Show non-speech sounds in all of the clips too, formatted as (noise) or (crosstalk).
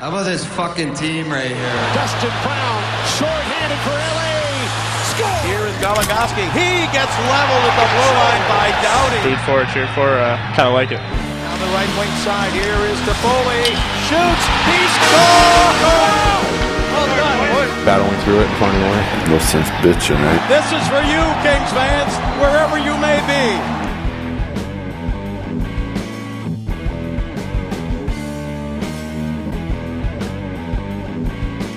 How about this fucking team right here? Dustin Brown, short-handed for LA. Score! Here is Goligoski. He gets leveled at the blue line by Doughty. Root for, it, cheer for, uh, kind of like it. On the right wing side, here is Toffoli. Shoots. He scores! Well done. battling through it and finding a way. No sense bitching, right? This is for you, Kings fans, wherever you may be.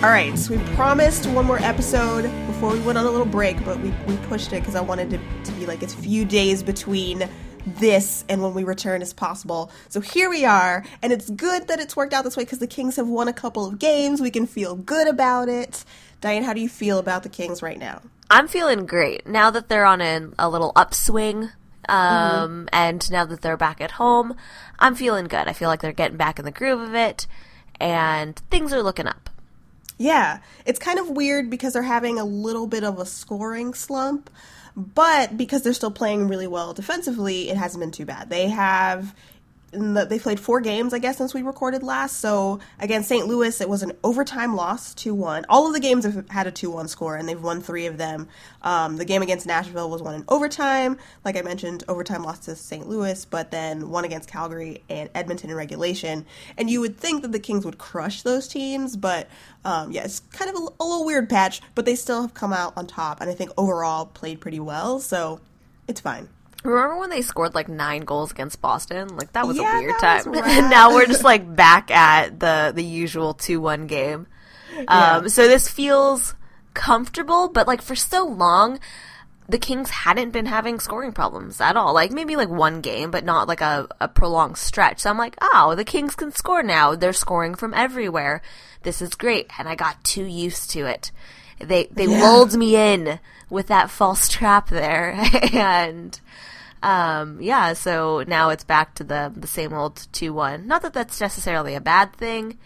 All right, so we promised one more episode before we went on a little break, but we, we pushed it because I wanted to, to be like as few days between this and when we return as possible. So here we are, and it's good that it's worked out this way because the Kings have won a couple of games. We can feel good about it. Diane, how do you feel about the Kings right now? I'm feeling great now that they're on a, a little upswing. Um, and now that they're back at home, I'm feeling good. I feel like they're getting back in the groove of it, and things are looking up. Yeah, it's kind of weird because they're having a little bit of a scoring slump, but because they're still playing really well defensively, it hasn't been too bad. They have the, they played four games, I guess, since we recorded last. So against St. Louis, it was an overtime loss, two one. All of the games have had a two one score, and they've won three of them. Um, the game against Nashville was won in overtime, like I mentioned, overtime loss to St. Louis, but then one against Calgary and Edmonton in regulation. And you would think that the Kings would crush those teams, but um, yeah, it's kind of a, a little weird patch. But they still have come out on top, and I think overall played pretty well. So it's fine. Remember when they scored like nine goals against Boston? Like that was Yeah, a weird that time. (laughs) and now we're just like back at the the usual two one game. Um, so this feels comfortable, but like for so long, the Kings hadn't been having scoring problems at all. Like maybe like one game, but not like a, a prolonged stretch. So I'm like, oh, the Kings can score now. They're scoring from everywhere. This is great, and I got too used to it. They they lulled me in with that false trap there, (laughs) and um, yeah, so now it's back to the the same old two one. Not that that's necessarily a bad thing,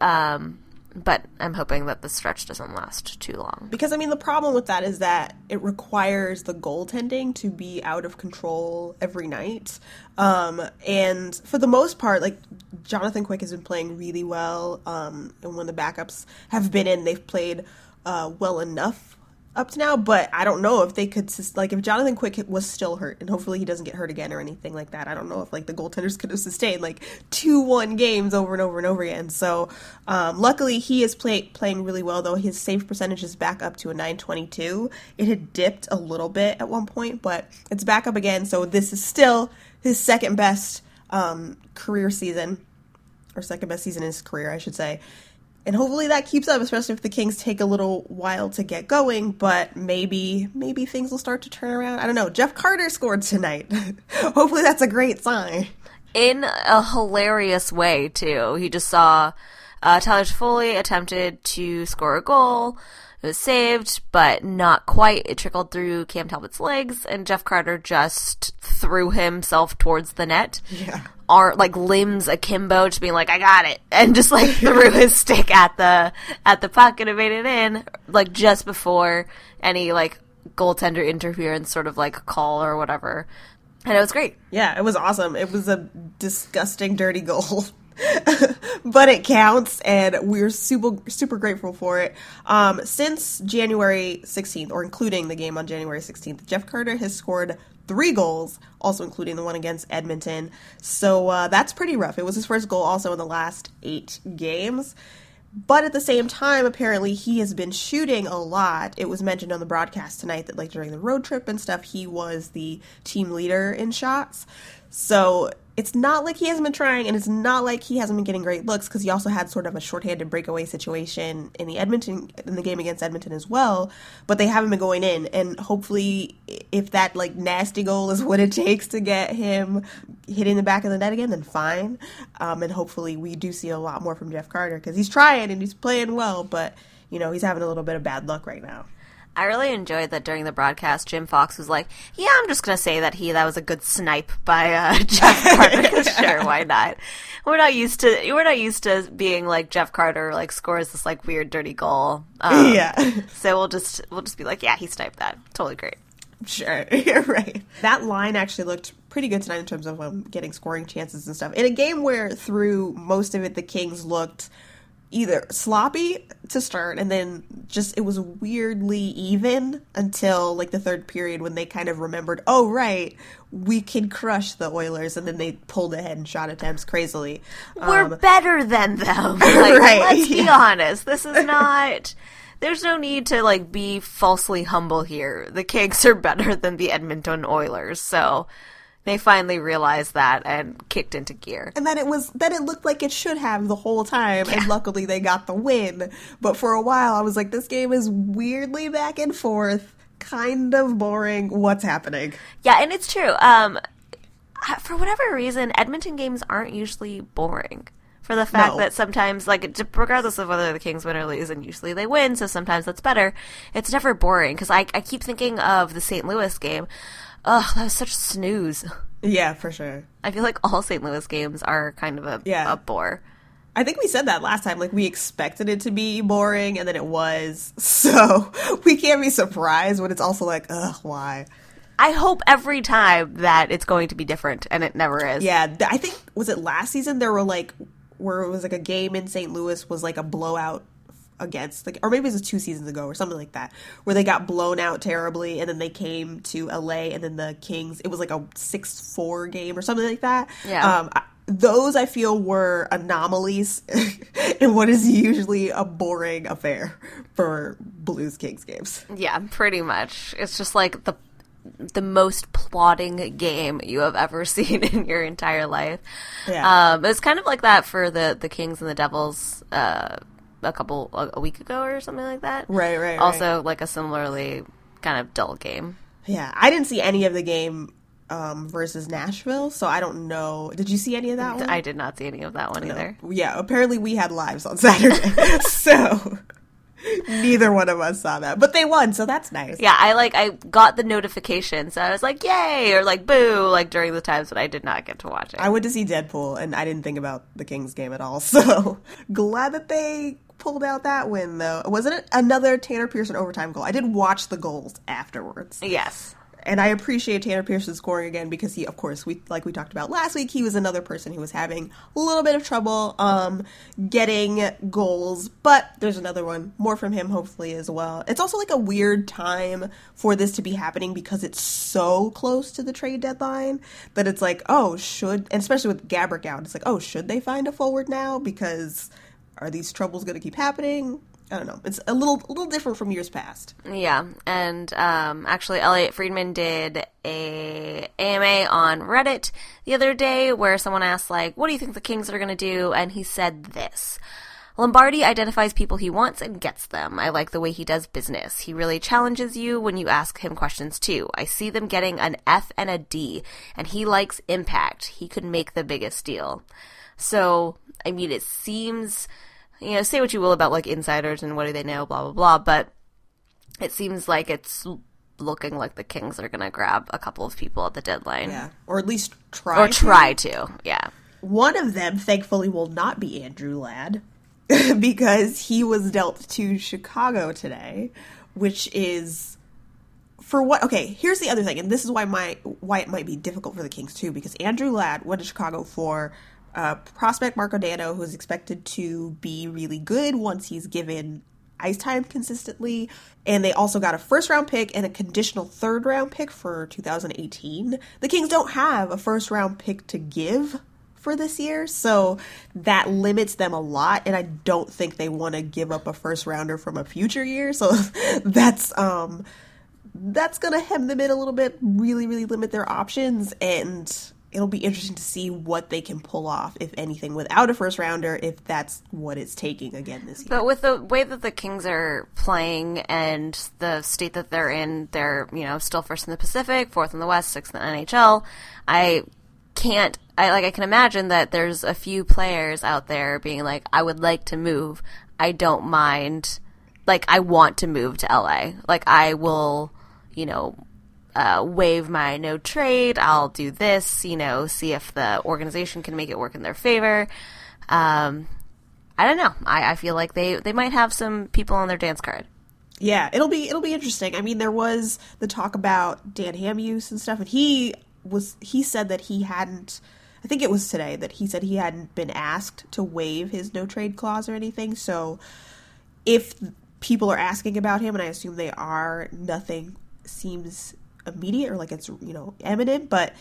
um, but I'm hoping that the stretch doesn't last too long. Because I mean, the problem with that is that it requires the goaltending to be out of control every night. Um, and for the most part, like Jonathan Quick has been playing really well. Um, and when the backups have been in, they've played uh, well enough up to now. But I don't know if they could like if Jonathan Quick was still hurt, and hopefully he doesn't get hurt again or anything like that. I don't know if like the goaltenders (laughs) could have sustained like two one games over and over and over again. So um, luckily he is play- playing really well though. His save percentage is back up to a 922. It had dipped a little bit at one point, but it's back up again. So this is still his second best um, career season, or second best season in his career, I should say. And hopefully that keeps up, especially if the Kings take a little while to get going. But maybe, maybe things will start to turn around. I don't know. Jeff Carter scored tonight. (laughs) hopefully that's a great sign. in a hilarious way too. He just saw uh, Tyler Toffoli attempted to score a goal. It was saved, but not quite. It trickled through Cam Talbot's legs, and Jeff Carter just threw himself towards the net. Yeah. Are like limbs akimbo, just being like, "I got it," and just like (laughs) threw his stick at the at the puck and it made it in, like just before any like goaltender interference, sort of like call or whatever. And it was great. Yeah, it was awesome. It was a disgusting, dirty goal. (laughs) (laughs) but it counts and we're super super grateful for it. Um, since January 16th, or including the game on January 16th, Jeff Carter has scored three goals, also including the one against Edmonton. So uh, that's pretty rough. It was his first goal also in the last eight games. But at the same time, apparently he has been shooting a lot. It was mentioned on the broadcast tonight that like during the road trip and stuff, he was the team leader in shots. So it's not like he hasn't been trying, and it's not like he hasn't been getting great looks because he also had sort of a shorthanded breakaway situation in the Edmonton in the game against Edmonton as well. But they haven't been going in, and hopefully, if that like nasty goal is (laughs) what it takes to get him hitting the back of the net again, then fine. Um, and hopefully, we do see a lot more from Jeff Carter because he's trying and he's playing well, but you know he's having a little bit of bad luck right now. I really enjoyed that during the broadcast, Jim Fox was like, "Yeah, I'm just gonna say that he that was a good snipe by uh, (laughs) Jeff Carter. (laughs) sure, why not? We're not used to we're not used to being like Jeff Carter like scores this like weird dirty goal. Um, (laughs) yeah. So we'll just we'll just be like, yeah, he sniped that. Totally great. Sure, you're right. That line actually looked pretty good tonight in terms of um, getting scoring chances and stuff. In a game where through most of it the Kings looked either sloppy to start and then just it was weirdly even until like the third period when they kind of remembered, oh right, we can crush the Oilers and then they pulled ahead and shot attempts crazily. We're Um, better than them. (laughs) Like, Right, Let's be yeah. honest. This is not. There's no need to like be falsely humble here. The Kings are better than the Edmonton Oilers, so they finally realized that and kicked into gear. and then it was then it looked like it should have the whole time and luckily they got the win but for a while i was like this game is weirdly back and forth kind of boring what's happening Yeah, and it's true. Um, for whatever reason, Edmonton games aren't usually boring. For the fact No. that sometimes, like, regardless of whether the Kings win or lose, and usually they win, so sometimes that's better. It's never boring because I, I keep thinking of the St. Louis game. Ugh, that was such snooze. yeah for sure I feel like all St. Louis games are kind of a, Yeah. a bore. i think we said that last time like we expected it to be boring and then it was (laughs) so we can't be surprised when it's also like ugh why I hope every time that it's going to be different, and it never is. yeah th- i think was it last season there were like where it was like a game in st louis was like a blowout against like or maybe it was two seasons ago or something like that where they got blown out terribly and then they came to la and then the kings it was like a 6-4 game or something like that Yeah. um I- those i feel were anomalies (laughs) in what is usually a boring affair for blues kings games Yeah, pretty much. It's just like the the most plotting game you have ever (laughs) seen in your entire life. Yeah. Um, it's kind of like that for the the Kings and the Devils uh, a couple a, week ago or something like that. Right, right, right. Also, like a similarly kind of dull game. yeah i didn't see any of the game um versus nashville so i don't know did you see any of that one I did not see any of that one either. yeah, apparently we had lives on (laughs) Saturday. (laughs) so neither one of us saw that. But they won, so that's nice. Yeah, I like I got the notification, so I was like, "Yay!" or like "Boo!" like during the times when I did not get to watch it. I went to see Deadpool and I didn't think about the Kings game at all. (laughs) So glad that they pulled out that win though. Wasn't it another Tanner Pearson overtime goal? I did watch the goals afterwards. yes. and I appreciate Tanner Pearson scoring again because he, of course, we like we talked about last week, he was another person who was having a little bit of trouble um getting goals, but there's another one more from him hopefully as well. It's also like a weird time for this to be happening because it's so close to the trade deadline that it's like, oh, should and especially with Gaborik out, it's like, oh, should they find a forward now because are these troubles going to keep happening? I don't know. It's a little a little different from years past. Yeah, and um, actually, Elliotte Friedman did a AMA on Reddit the other day where someone asked, like, "What do you think the Kings are going to do?" And he said this. Lombardi identifies people he wants and gets them. I like the way he does business. He really challenges you when you ask him questions too. I see them getting an F and a D, and he likes impact. He could make the biggest deal. So, I mean, it seems, you know, say what you will about like insiders and what do they know, blah, blah, blah, but it seems like it's looking like the Kings are going to grab a couple of people at the deadline. Yeah, or at least try Or to. try to, yeah. One of them, thankfully, will not be Andrew Ladd (laughs) because he was dealt to Chicago today, which is for what? Okay, here's the other thing, and this is why my why it might be difficult for the Kings too, because Andrew Ladd went to Chicago for uh, prospect Marko Dano, who is expected to be really good once he's given ice time consistently. And they also got a first round pick and a conditional third round pick for 2018. The Kings don't have a first round pick to give for this year, so that limits them a lot. And I don't think they want to give up a first rounder from a future year. So (laughs) that's um that's gonna hem them in a little bit, really, really limit their options, and it'll be interesting to see what they can pull off, if anything, without a first rounder, if that's what it's taking again this year. But with the way that the Kings are playing and the state that they're in, they're, you know, still first in the Pacific, fourth in the West, sixth in the NHL. I can't I like I can imagine that there's a few players out there being like, I would like to move. I don't mind like I want to move to LA. Like I will, you know, uh, waive my no trade. I'll do this, you know, see if the organization can make it work in their favor. Um, I don't know. I, I feel like they, they might have some people on their dance card. Yeah, it'll be it'll be interesting. I mean, there was the talk about Dan Hamhuis and stuff, and he was he said that he hadn't. I think it was today that he said he hadn't been asked to waive his no trade clause or anything. So if people are asking about him, and I assume they are, nothing seems immediate or like it's you know imminent, but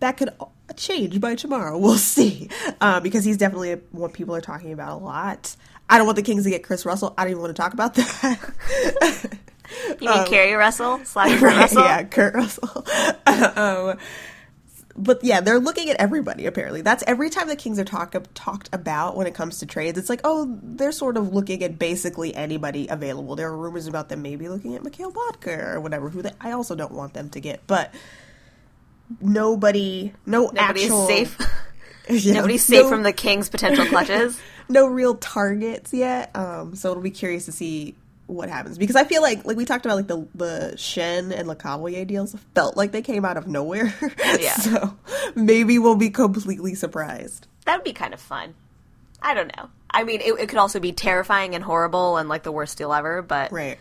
that could change by tomorrow. (laughs) We'll see, uh, because he's definitely what people are talking about a lot. I don't want the Kings to get Kris Russell. I don't even want to talk about that. (laughs) You mean Carrie Russell slash (laughs) Right, Russell? Yeah, Kurt Russell. um, but yeah, they're looking at everybody. Apparently, that's every time the Kings are talk talked about when it comes to trades. It's like, oh, they're sort of looking at basically anybody available. There are rumors about them maybe looking at Mikkel Boedker or whatever. Who they, I also don't want them to get, but nobody, no Nobody's actual, safe. (laughs) (laughs) know, Nobody's safe no- from the Kings' potential clutches. (laughs) no real targets yet. Um, so it'll be curious to see what happens because I feel like like we talked about like the the Schenn and Lecavalier deals felt like they came out of nowhere. (laughs) Yeah. so maybe we'll be completely surprised. That'd be kind of fun. I don't know. I mean, it, it could also be terrifying and horrible and like the worst deal ever, but Right.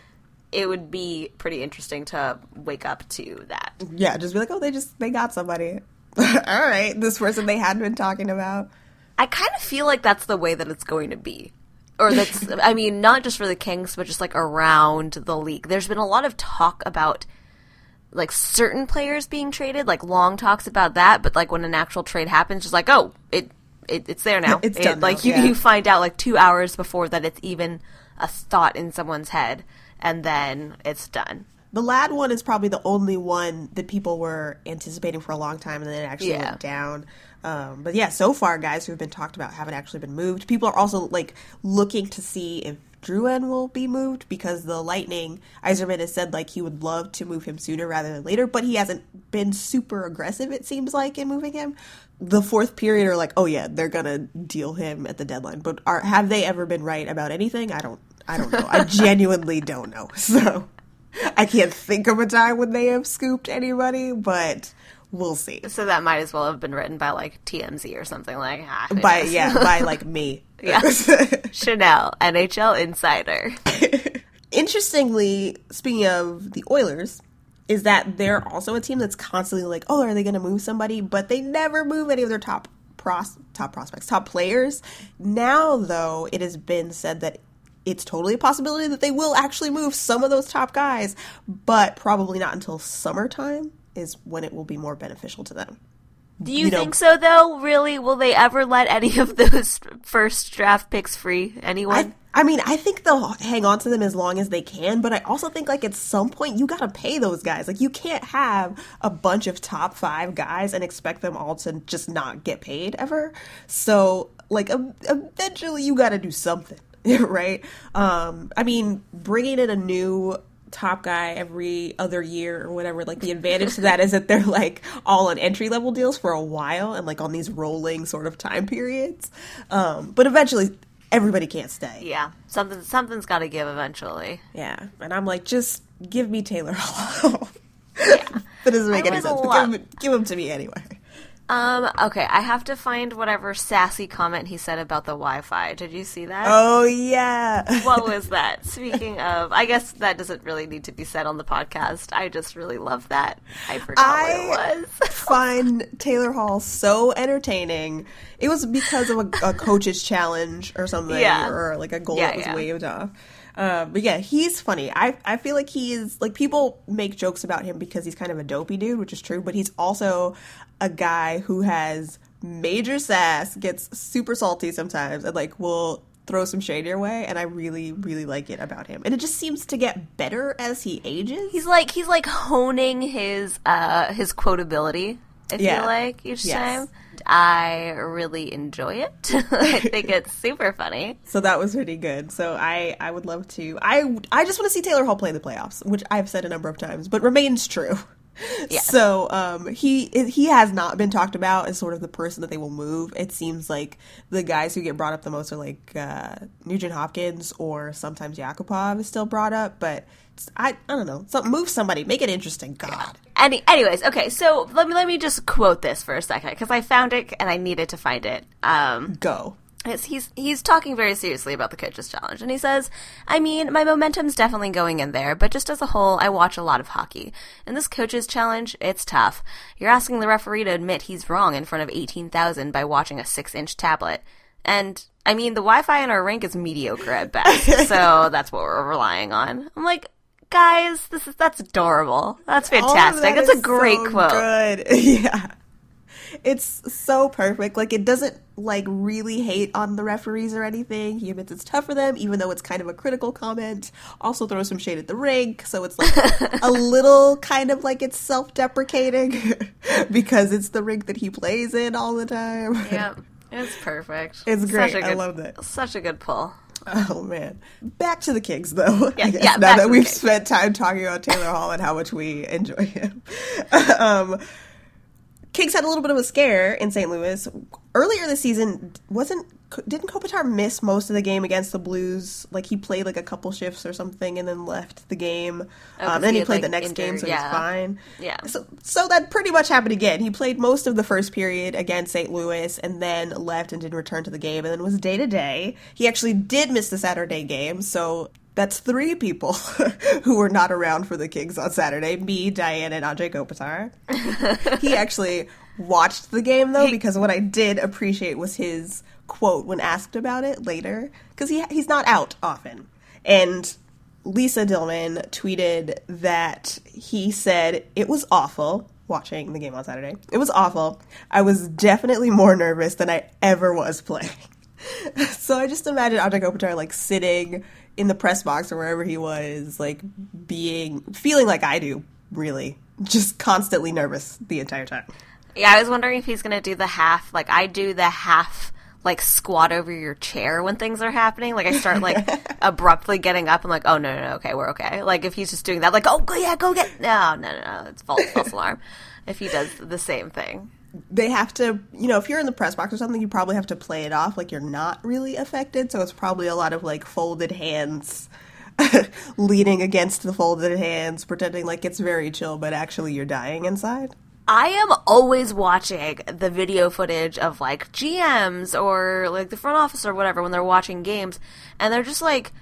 it would be pretty interesting to wake up to that. Yeah, just be like, oh, they just they got somebody. (laughs) All right, this person they hadn't been talking about. I kind of feel like that's the way that it's going to be. Or that's, I mean, not just for the Kings, but just like around the league. There's been a lot of talk about like certain players being traded, like long talks about that, but like when an actual trade happens, just like, oh, it, it it's there now. (laughs) It's It- done now, like you, yeah. you find out like two hours before that it's even a thought in someone's head, and then it's done. The Ladd one is probably the only one that people were anticipating for a long time, and then it actually Yeah. went down. Um, but yeah, so far, guys who have been talked about haven't actually been moved. People are also like looking to see if Drouin will be moved because the Lightning, Yzerman has said like he would love to move him sooner rather than later, but he hasn't been super aggressive. It seems like in moving him. The fourth period are like, oh yeah, they're gonna deal him at the deadline. But are have they ever been right about anything? I don't. I don't know. I (laughs) genuinely don't know. So. I can't think of a time when they have scooped anybody, but we'll see. So that might as well have been written by like TMZ or something like ah, By knows? yeah, by like me. (laughs) Yeah. (laughs) Chanel, NHL insider. (laughs) Interestingly, speaking of the Oilers, is that they're also a team that's constantly like, oh, are they going to move somebody? But they never move any of their top pros top prospects, top players. Now, though, it has been said that it's totally a possibility that they will actually move some of those top guys, but probably not until summertime is when it will be more beneficial to them. Do you, you know- think so though? Really? Will they ever let any of those (laughs) first draft picks free? Anyone? I, I mean, I think they'll hang on to them as long as they can, but I also think like at some point you got to pay those guys. Like you can't have a bunch of top 5 guys and expect them all to just not get paid ever. So, like um, eventually you got to do something, (laughs) right? Um I mean, bringing in a new top guy every other year or whatever like the advantage to that is that they're like all on entry level deals for a while and like on these rolling sort of time periods. Um but eventually everybody can't stay. Yeah, something something's got to give eventually. yeah. And i'm like just give me taylor (laughs) hall. That doesn't make I any sense love- give him, give him to me anyway Um. Okay, I have to find whatever sassy comment he said about the Wi-Fi. Did you see that? oh yeah (laughs) What was that? Speaking of, I guess that doesn't really need to be said on the podcast. I just really love that. I forgot I what it was. (laughs) find Taylor Hall so entertaining. It was because of a, a coach's challenge or something, Yeah. or like a goal Yeah, that was yeah. waved off. Uh, but yeah, he's funny. I I feel like he is like people make jokes about him because he's kind of a dopey dude, which is true. But he's also a guy who has major sass, gets super salty sometimes, and like will throw some shade your way. And I really really like it about him. And it just seems to get better as he ages. He's like he's like honing his uh his quotability. I Yeah. feel like each Yes. time. I really enjoy it. (laughs) I think it's super funny. So that was pretty good. So I I would love to. I I just want to see Taylor Hall play in the playoffs, which I've said a number of times, but remains true. (laughs) (laughs) Yeah. So um he he has not been talked about as sort of the person that they will move. It seems like the guys who get brought up the most are like uh Nugent Hopkins or sometimes Yakupov is still brought up, but I I don't know. So move somebody, make it interesting. God. Any, anyways, okay. So let me let me just quote this for a second because I found it and I needed to find it. Um, Go. It's, he's he's talking very seriously about the coaches challenge and he says i mean my momentum's definitely going in there but just as a whole i watch a lot of hockey. And this coaches challenge it's tough. You're asking the referee to admit he's wrong in front of 18000 by watching a six inch tablet. And i mean the wi-fi in our rink is mediocre at best (laughs) so that's what we're relying on. I'm like guys this is that's adorable. That's fantastic that that's a great so quote. Good. (laughs) Yeah. It's so perfect. Like it doesn't like really hate on the referees or anything. He admits it's tough for them, even though it's kind of a critical comment. Also throws some shade at the rink, so it's like a (laughs) little kind of like it's self-deprecating (laughs) because it's the rink that he plays in all the time. (laughs) yeah it's perfect It's great. A I good- love that. such a good pull Oh man. Back to the Kings though. Yeah, yeah, now that we've Kings. spent time talking about Taylor Hall and how much we enjoy him. um Kings had a little bit of a scare in St. Louis. Earlier this season, wasn't didn't Kopitar miss most of the game against the Blues? Like he played like a couple shifts or something and then left the game. Oh, um, then he he, played like, the next game, so yeah. he's fine. Yeah. So, so that pretty much happened again. He played most of the first period against St. Louis and then left and didn't return to the game and then was day to day. He actually did miss the Saturday game, so that's three people (laughs) who were not around for the Kings on Saturday. Me, Diane, and Anze Kopitar. (laughs) he actually watched the game though because what I did appreciate was his quote when asked about it later because he he's not out often and Lisa Dillman tweeted that he said it was awful watching the game on Saturday. It was awful. I was definitely more nervous than I ever was playing. (laughs) so I just imagine Anze Kopitar like sitting in the press box or wherever he was, like being feeling like I do, really, just constantly nervous the entire time. Yeah, I was wondering if he's gonna do the half, like I do the half, like squat over your chair when things are happening. Like I start like (laughs) abruptly getting up. I'm like, oh no, no, no, okay, we're okay. Like if he's just doing that, like oh go, yeah, go get. No, no, no, no, it's false, false alarm. (laughs) If he does the same thing, they have to, you know, if you're in the press box or something, you probably have to play it off like you're not really affected. So it's probably a lot of like folded hands, (laughs) leaning against the folded hands, pretending like it's very chill, but actually you're dying inside. I am always watching the video footage of like GMs or like the front office or whatever when they're watching games, and they're just like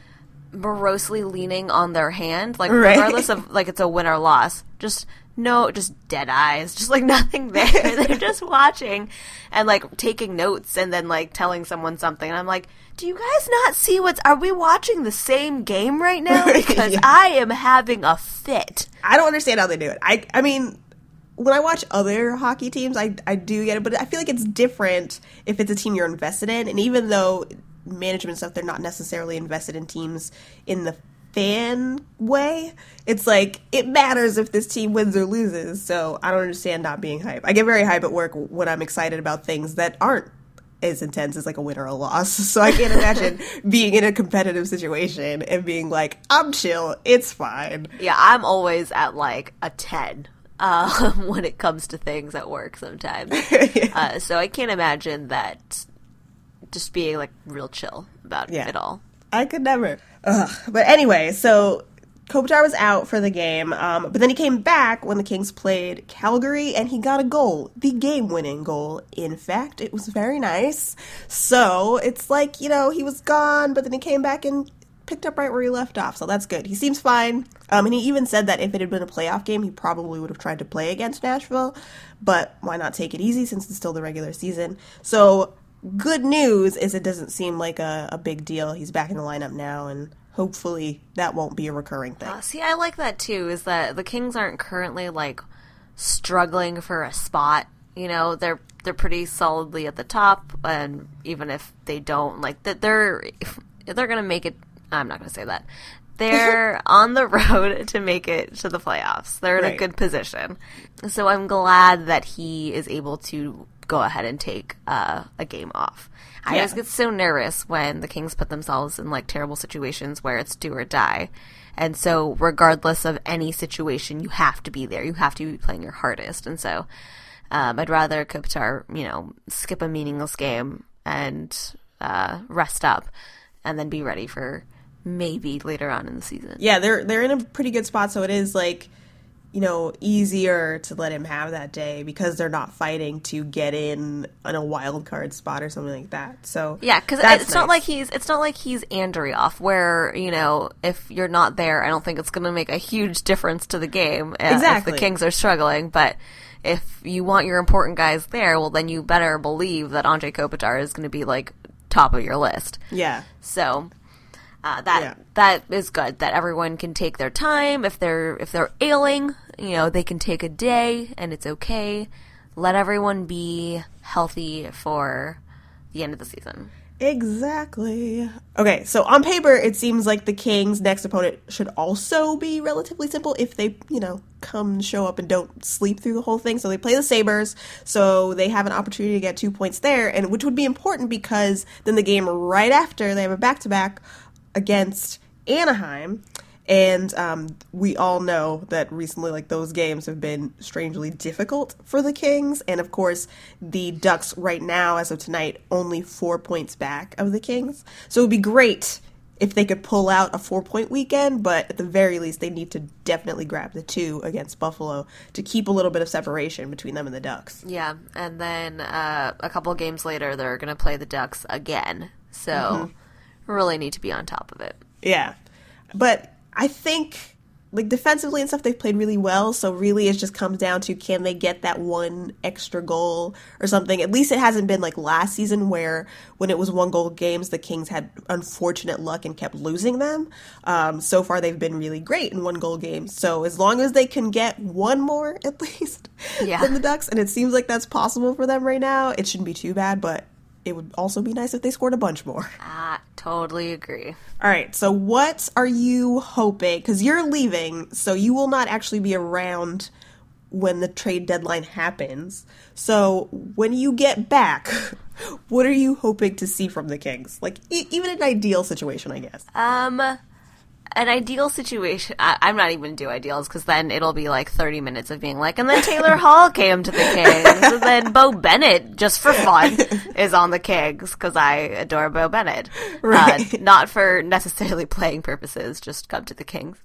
morosely leaning on their hand, like Right. regardless of like it's a win or loss. Just no, just dead eyes, just like (laughs) nothing there. (laughs) they're just watching and like taking notes and then like telling someone something. And I'm like, do you guys not see what's? Are we watching the same game right now? (laughs) Because Yeah. I am having a fit. I don't understand how they do it. I I mean, when I watch other hockey teams, I I do get it, but I feel like it's different if it's a team you're invested in, and even though management stuff, they're not necessarily invested in teams in the fan way. It's like it matters if this team wins or loses. So I don't understand not being hype. I get very hype at work when I'm excited about things that aren't as intense as like a win or a loss. (laughs) So I can't imagine (laughs) being in a competitive situation and being like, I'm chill, it's fine. Yeah, I'm always at like a 10 uh, (laughs) when it comes to things at work sometimes. uh, so I can't imagine that just being like real chill about Yeah. it all. I could never. Ugh. But anyway, so Kopitar was out for the game, um, but then he came back when the Kings played Calgary, and he got a goal, the game-winning goal. In fact, it was very nice. So it's like you know he was gone, but then he came back and picked up right where he left off. So that's good. He seems fine. Um, and he even said that if it had been a playoff game, he probably would have tried to play against Nashville. But why not take it easy since it's still the regular season? So good news is it doesn't seem like a, a big deal. He's back in the lineup now, and hopefully that won't be a recurring thing. Uh, see, I like that too, is that the Kings aren't currently like struggling for a spot. You know, they're they're pretty solidly at the top, and even if they don't, like that, they're they're gonna make it. I'm not gonna say that. (laughs) They're on the road (laughs) to make it to the playoffs. They're in a good position, so I'm glad that he is able to go ahead and take uh, a game off. I always get so nervous when the Kings put themselves in like terrible situations where it's do or die. And so, regardless of any situation, you have to be there. You have to be playing your hardest. And so, um, I'd rather Kopitar, you know, skip a meaningless game and uh, rest up, and then be ready for maybe later on in the season. yeah, they're they're in a pretty good spot. So it is like, you know, easier to let him have that day because they're not fighting to get in on a wild card spot or something like that. So Yeah, because it's not like he's it's not like he's Andreoff, where you know if you're not there, I don't think it's going to make a huge difference to the game uh, Exactly. if the Kings are struggling. But if you want your important guys there, well, then you better believe that Andre Kopitar is going to be like top of your list. yeah. So uh, that Yeah. that is good. That everyone can take their time. If they're if they're ailing, you know, they can take a day, and it's okay. Let everyone be healthy for the end of the season. Exactly. Okay, so on paper, it seems like the Kings' next opponent should also be relatively simple if they, you know, come show up and don't sleep through the whole thing. So they play the Sabres, so they have an opportunity to get two points there, and which would be important because then the game right after they have a back to back against Anaheim. And um, we all know that recently, like those games have been strangely difficult for the Kings. And of course, the Ducks right now, as of tonight, only four points back of the Kings. So it would be great if they could pull out a four point weekend, but at the very least, they need to definitely grab the two against Buffalo to keep a little bit of separation between them and the Ducks. Yeah, and then uh, a couple of games later, they're going to play the Ducks again. So really need to be on top of it. Yeah. But I think like defensively and stuff they've played really well, so really it just comes down to can they get that one extra goal or something. At least it hasn't been like last season where when it was one goal games the Kings had unfortunate luck and kept losing them. Um, so far they've been really great in one goal games. So as long as they can get one more (laughs) at least Yeah. than the Ducks and it seems like that's possible for them right now, it shouldn't be too bad, but it would also be nice if they scored a bunch more. (laughs) Ah, totally agree. All right, so what are you hoping? Because you're leaving, so you will not actually be around when the trade deadline happens. So when you get back, (laughs) what are you hoping to see from the Kings? Like, e- even an ideal situation, I guess. Um, an ideal situation. I, I'm not even do ideals because then it'll be like 30 minutes of being like, and then Taylor (laughs) Hall came to the Kings, and then Beau Bennett, just for fun, (laughs) is on the Kings because I adore Beau Bennett. Right. Uh, not for necessarily playing purposes, just come to the Kings.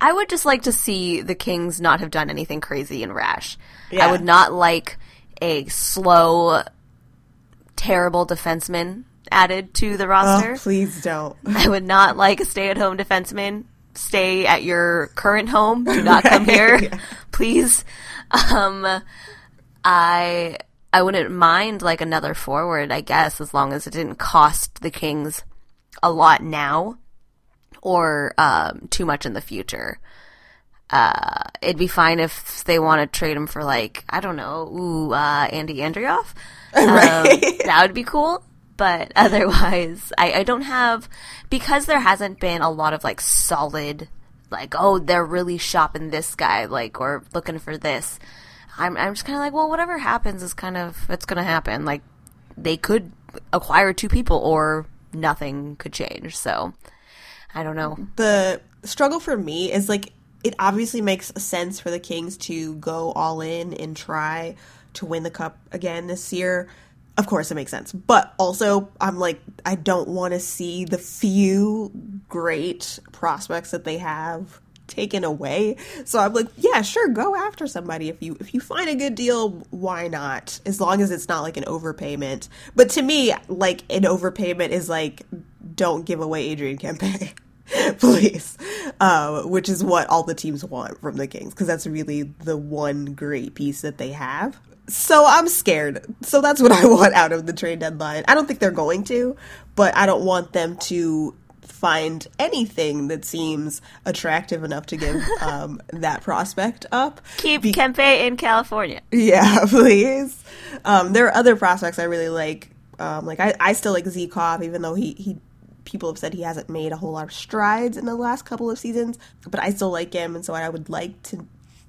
I would just like to see the Kings not have done anything crazy and rash. Yeah. I would not like a slow, terrible defenseman added to the roster. Oh, please don't. (laughs) I would not like a stay-at-home defenseman. Stay at your current home. Do not come here, (laughs) (laughs) please. Um, I I wouldn't mind like another forward, I guess, as long as it didn't cost the Kings a lot now or um, too much in the future. Uh, it'd be fine if they want to trade him for like I don't know, ooh, uh, Andy Andreoff. Um, that would be cool. But (laughs) otherwise, I, I don't have because there hasn't been a lot of like solid, like oh they're really shopping this guy like or looking for this. I'm I'm just kind of like well whatever happens is kind of it's gonna happen. Like they could acquire two people or nothing could change. So I don't know. the struggle for me is like it obviously makes sense for the Kings to go all in and try to win the cup again this year. Of course, it makes sense. But also, I'm like, I don't want to see the few great prospects that they have taken away. So I'm like, yeah, sure, go after somebody if you if you find a good deal, why not? As long as it's not like an overpayment. But to me, like an overpayment is like don't give away Adrian Kempe. (laughs) Please, uh, which is what all the teams want from the Kings because that's really the one great piece that they have. So I'm scared. So that's what I want out of the trade deadline. I don't think they're going to, but I don't want them to find anything that seems attractive enough to give (laughs) um, that prospect up. Keep Kempe in California. Yeah, (laughs) please. Um, there are other prospects I really like. Um, like I, I still like Zykov, even though he, he people have said he hasn't made a whole lot of strides in the last couple of seasons. But I still like him, and so I would like to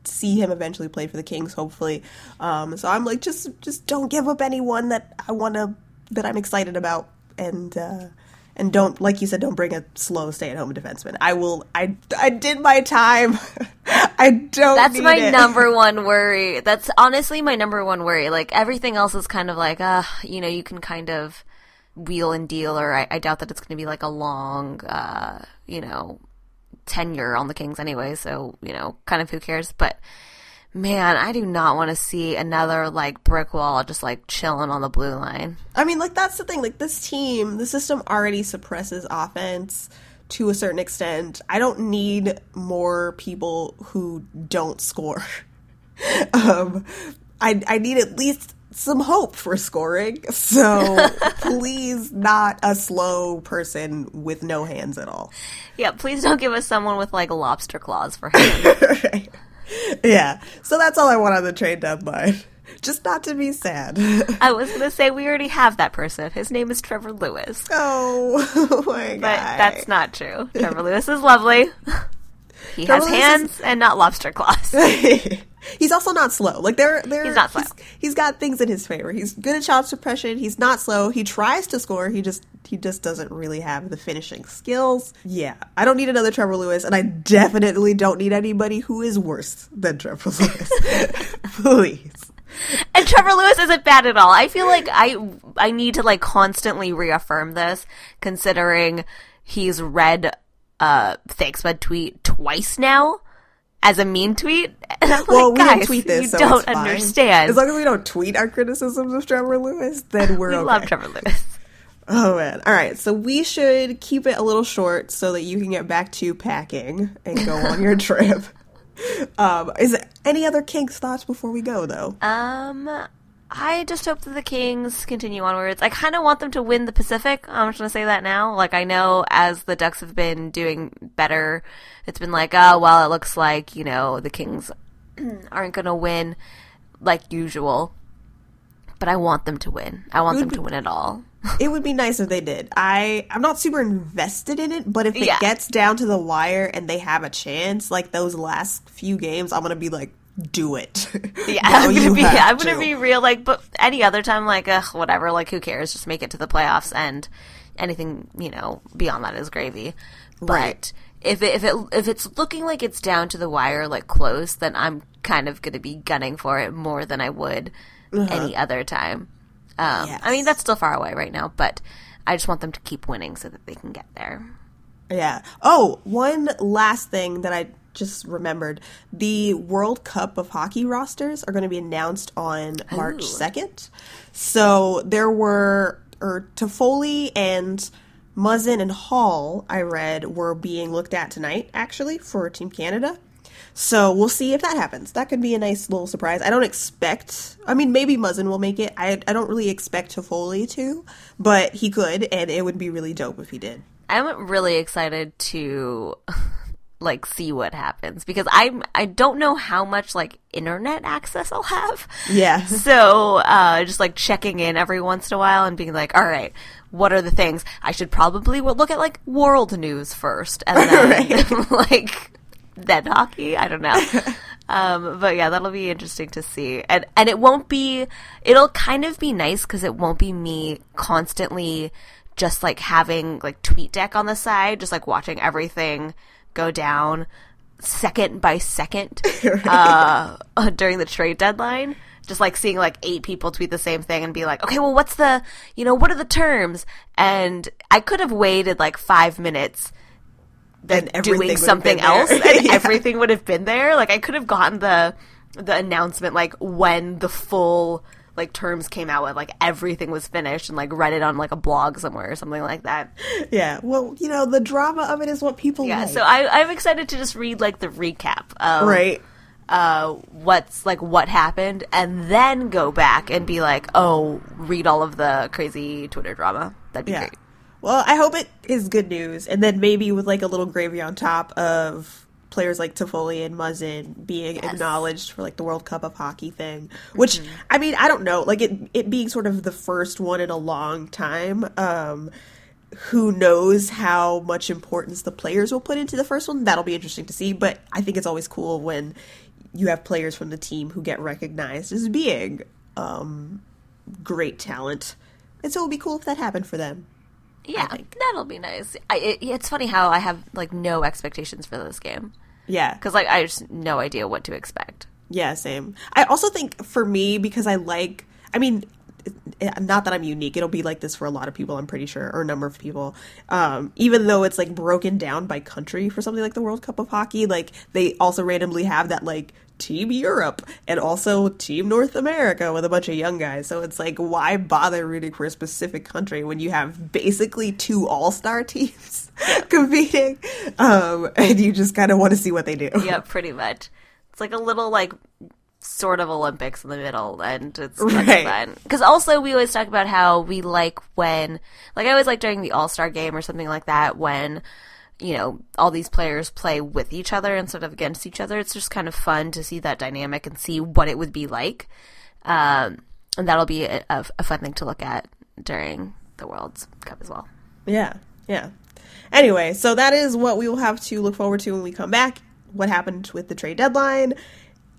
see him eventually play for the Kings, hopefully. Um, so I'm like, just just don't give up anyone that I want to that I'm excited about, and uh, and don't like you said, don't bring a slow stay at home defenseman. I will. I I did my time. (laughs) I don't. That's my it. number one worry. That's honestly my number one worry. Like everything else is kind of like, uh, you know, you can kind of wheel and deal, or I, I doubt that it's going to be like a long, uh, you know, tenure on the Kings anyway, so you know, kind of who cares. But man, I do not want to see another like brick wall just like chilling on the blue line. I mean, like that's the thing. Like this team, the system already suppresses offense to a certain extent. I don't need more people who don't score. (laughs) um, I I need at least some hope for scoring. So (laughs) please, not a slow person with no hands at all. Yeah, please don't give us someone with like lobster claws for hands. (laughs) right. Yeah. So that's all I want on the trade deadline. Just not to be sad. I was gonna say we already have that person. His name is Trevor Lewis. Oh, oh (laughs) my god. But that's not true. Trevor Lewis is lovely. He Trevor has Lewis hands is- and not lobster claws. He's also not slow. Like they're they're He's not slow. He's, he's got things in his favor. He's good at shot suppression. He's not slow. He tries to score. He just he just doesn't really have the finishing skills. Yeah, I don't need another Trevor Lewis, and I definitely don't need anybody who is worse than Trevor Lewis. (laughs) Please. And Trevor Lewis isn't bad at all. I feel like I I need to like constantly reaffirm this, considering he's read uh thanks bud tweet twice now as a mean tweet. (laughs) Well, like, we don't tweet this, you so don't understand. As long as we don't tweet our criticisms of Trevor Lewis, then we're okay. (laughs) we okay. love Trevor Lewis. (laughs) Oh man. All right. So we should keep it a little short so that you can get back to packing and go on your trip. Um, is there any other Kings thoughts before we go though? Um, I just hope that the Kings continue onwards. I kind of want them to win the Pacific. I'm just gonna say that now. Like I know as the Ducks have been doing better, it's been like, oh well, it looks like you know the Kings (clears throat) aren't gonna win like usual. But I want them to win. I want them to win it all. (laughs) it would be nice if they did. I I'm not super invested in it, but if it Yeah. gets down to the wire and they have a chance, like those last few games, I'm gonna be like, do it. (laughs) Yeah, I'm gonna be. I'm gonna to. be real. Like, but any other time, like, ugh, whatever. Like, who cares? Just make it to the playoffs, and anything you know beyond that is gravy. But Right. if it, if it if it's looking like it's down to the wire, like close, then I'm kind of gonna be gunning for it more than I would any other time. Um, I mean, that's still far away right now, but I just want them to keep winning so that they can get there. Yeah. Oh, one last thing that I just remembered. The World Cup of Hockey rosters are going to be announced on March 2nd. So there were, or Toffoli and Muzzin and Hall, I read, were being looked at tonight, actually, for Team Canada. So we'll see if that happens. That could be a nice little surprise. I don't expect. I mean, maybe Muzzin will make it. I I don't really expect Toffoli to, but he could, and it would be really dope if he did. I'm really excited to (laughs) like see what happens because I'm I don't know how much like internet access I'll have. Yeah. (laughs) So uh just like checking in every once in a while and being like, all right, what are the things I should probably look at like world news first and (laughs) then (laughs) like then hockey. I don't know. Um, but yeah, that'll be interesting to see, and and it won't be. It'll kind of be nice because it won't be me constantly just like having like tweet deck on the side, just like watching everything go down second by second (laughs) uh, during the trade deadline. Just like seeing like eight people tweet the same thing and be like, okay, well, what's the, you know, what are the terms? And I could have waited like five minutes would doing something else (laughs) and Yeah. everything would have been there like i could have gotten the the announcement like when the full like terms came out with like everything was finished and like read it on like a blog somewhere or something like that Yeah, well, you know, the drama of it is what people yeah like. so I, i'm excited to just read like the recap of right. uh what's like what happened and then go back and be like oh read all of the crazy twitter drama that'd be Yeah. great Well, I hope it is good news, and then maybe with like a little gravy on top of players like Toffoli and Muzzin being acknowledged for like the World Cup of Hockey thing. Which Mm-hmm. I mean, I don't know, like it it being sort of the first one in a long time. Um, who knows how much importance the players will put into the first one? That'll be interesting to see. But I think it's always cool when you have players from the team who get recognized as being um, great talent. And so it would be cool if that happened for them. yeah that'll be nice I, it, it's funny how i have like no expectations for this game Yeah. because like I just no idea what to expect. Yeah, same. I also think for me because I like I mean not that I'm unique. It'll be like this for a lot of people, I'm pretty sure, or a number of people. Um, even though it's like broken down by country for something like the World Cup of Hockey, like they also randomly have that like Team Europe and also Team North America with a bunch of young guys. So it's like, why bother rooting for a specific country when you have basically two all star (laughs) teams competing? Um, and you just kind of want to see what they do. Yeah, pretty much. It's like a little like sort of Olympics in the middle, and it's Right. fun. Because also we always talk about how we like when, like I always like during the All Star game or something like that when. You know, all these players play with each other instead of against each other. It's just kind of fun to see that dynamic and see what it would be like. Um, and that'll be a, a, fun thing to look at during the World Cup as well. Yeah, yeah. Anyway, so that is what we will have to look forward to when we come back. What happened with the trade deadline?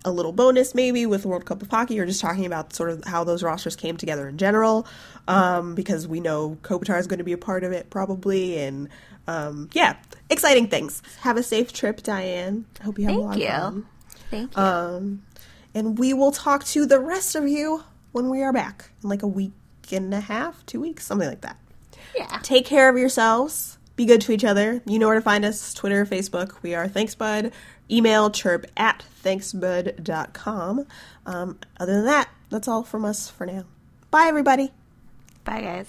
A little bonus maybe with the World Cup of Hockey, or just talking about sort of how those rosters came together in general, um, because we know Kopitar is going to be a part of it probably, and um, yeah, exciting things. Have a safe trip, Diane. I hope you have a lot Thank of you. fun. Thank you. Um, and we will talk to the rest of you when we are back in like a week and a half, two weeks, something like that. yeah. Take care of yourselves. Be good to each other. You know where to find us Twitter, Facebook. We are ThanksBud. Email chirp at thanksbud.com. Um, other than that, that's all from us for now. Bye, everybody. Bye, guys.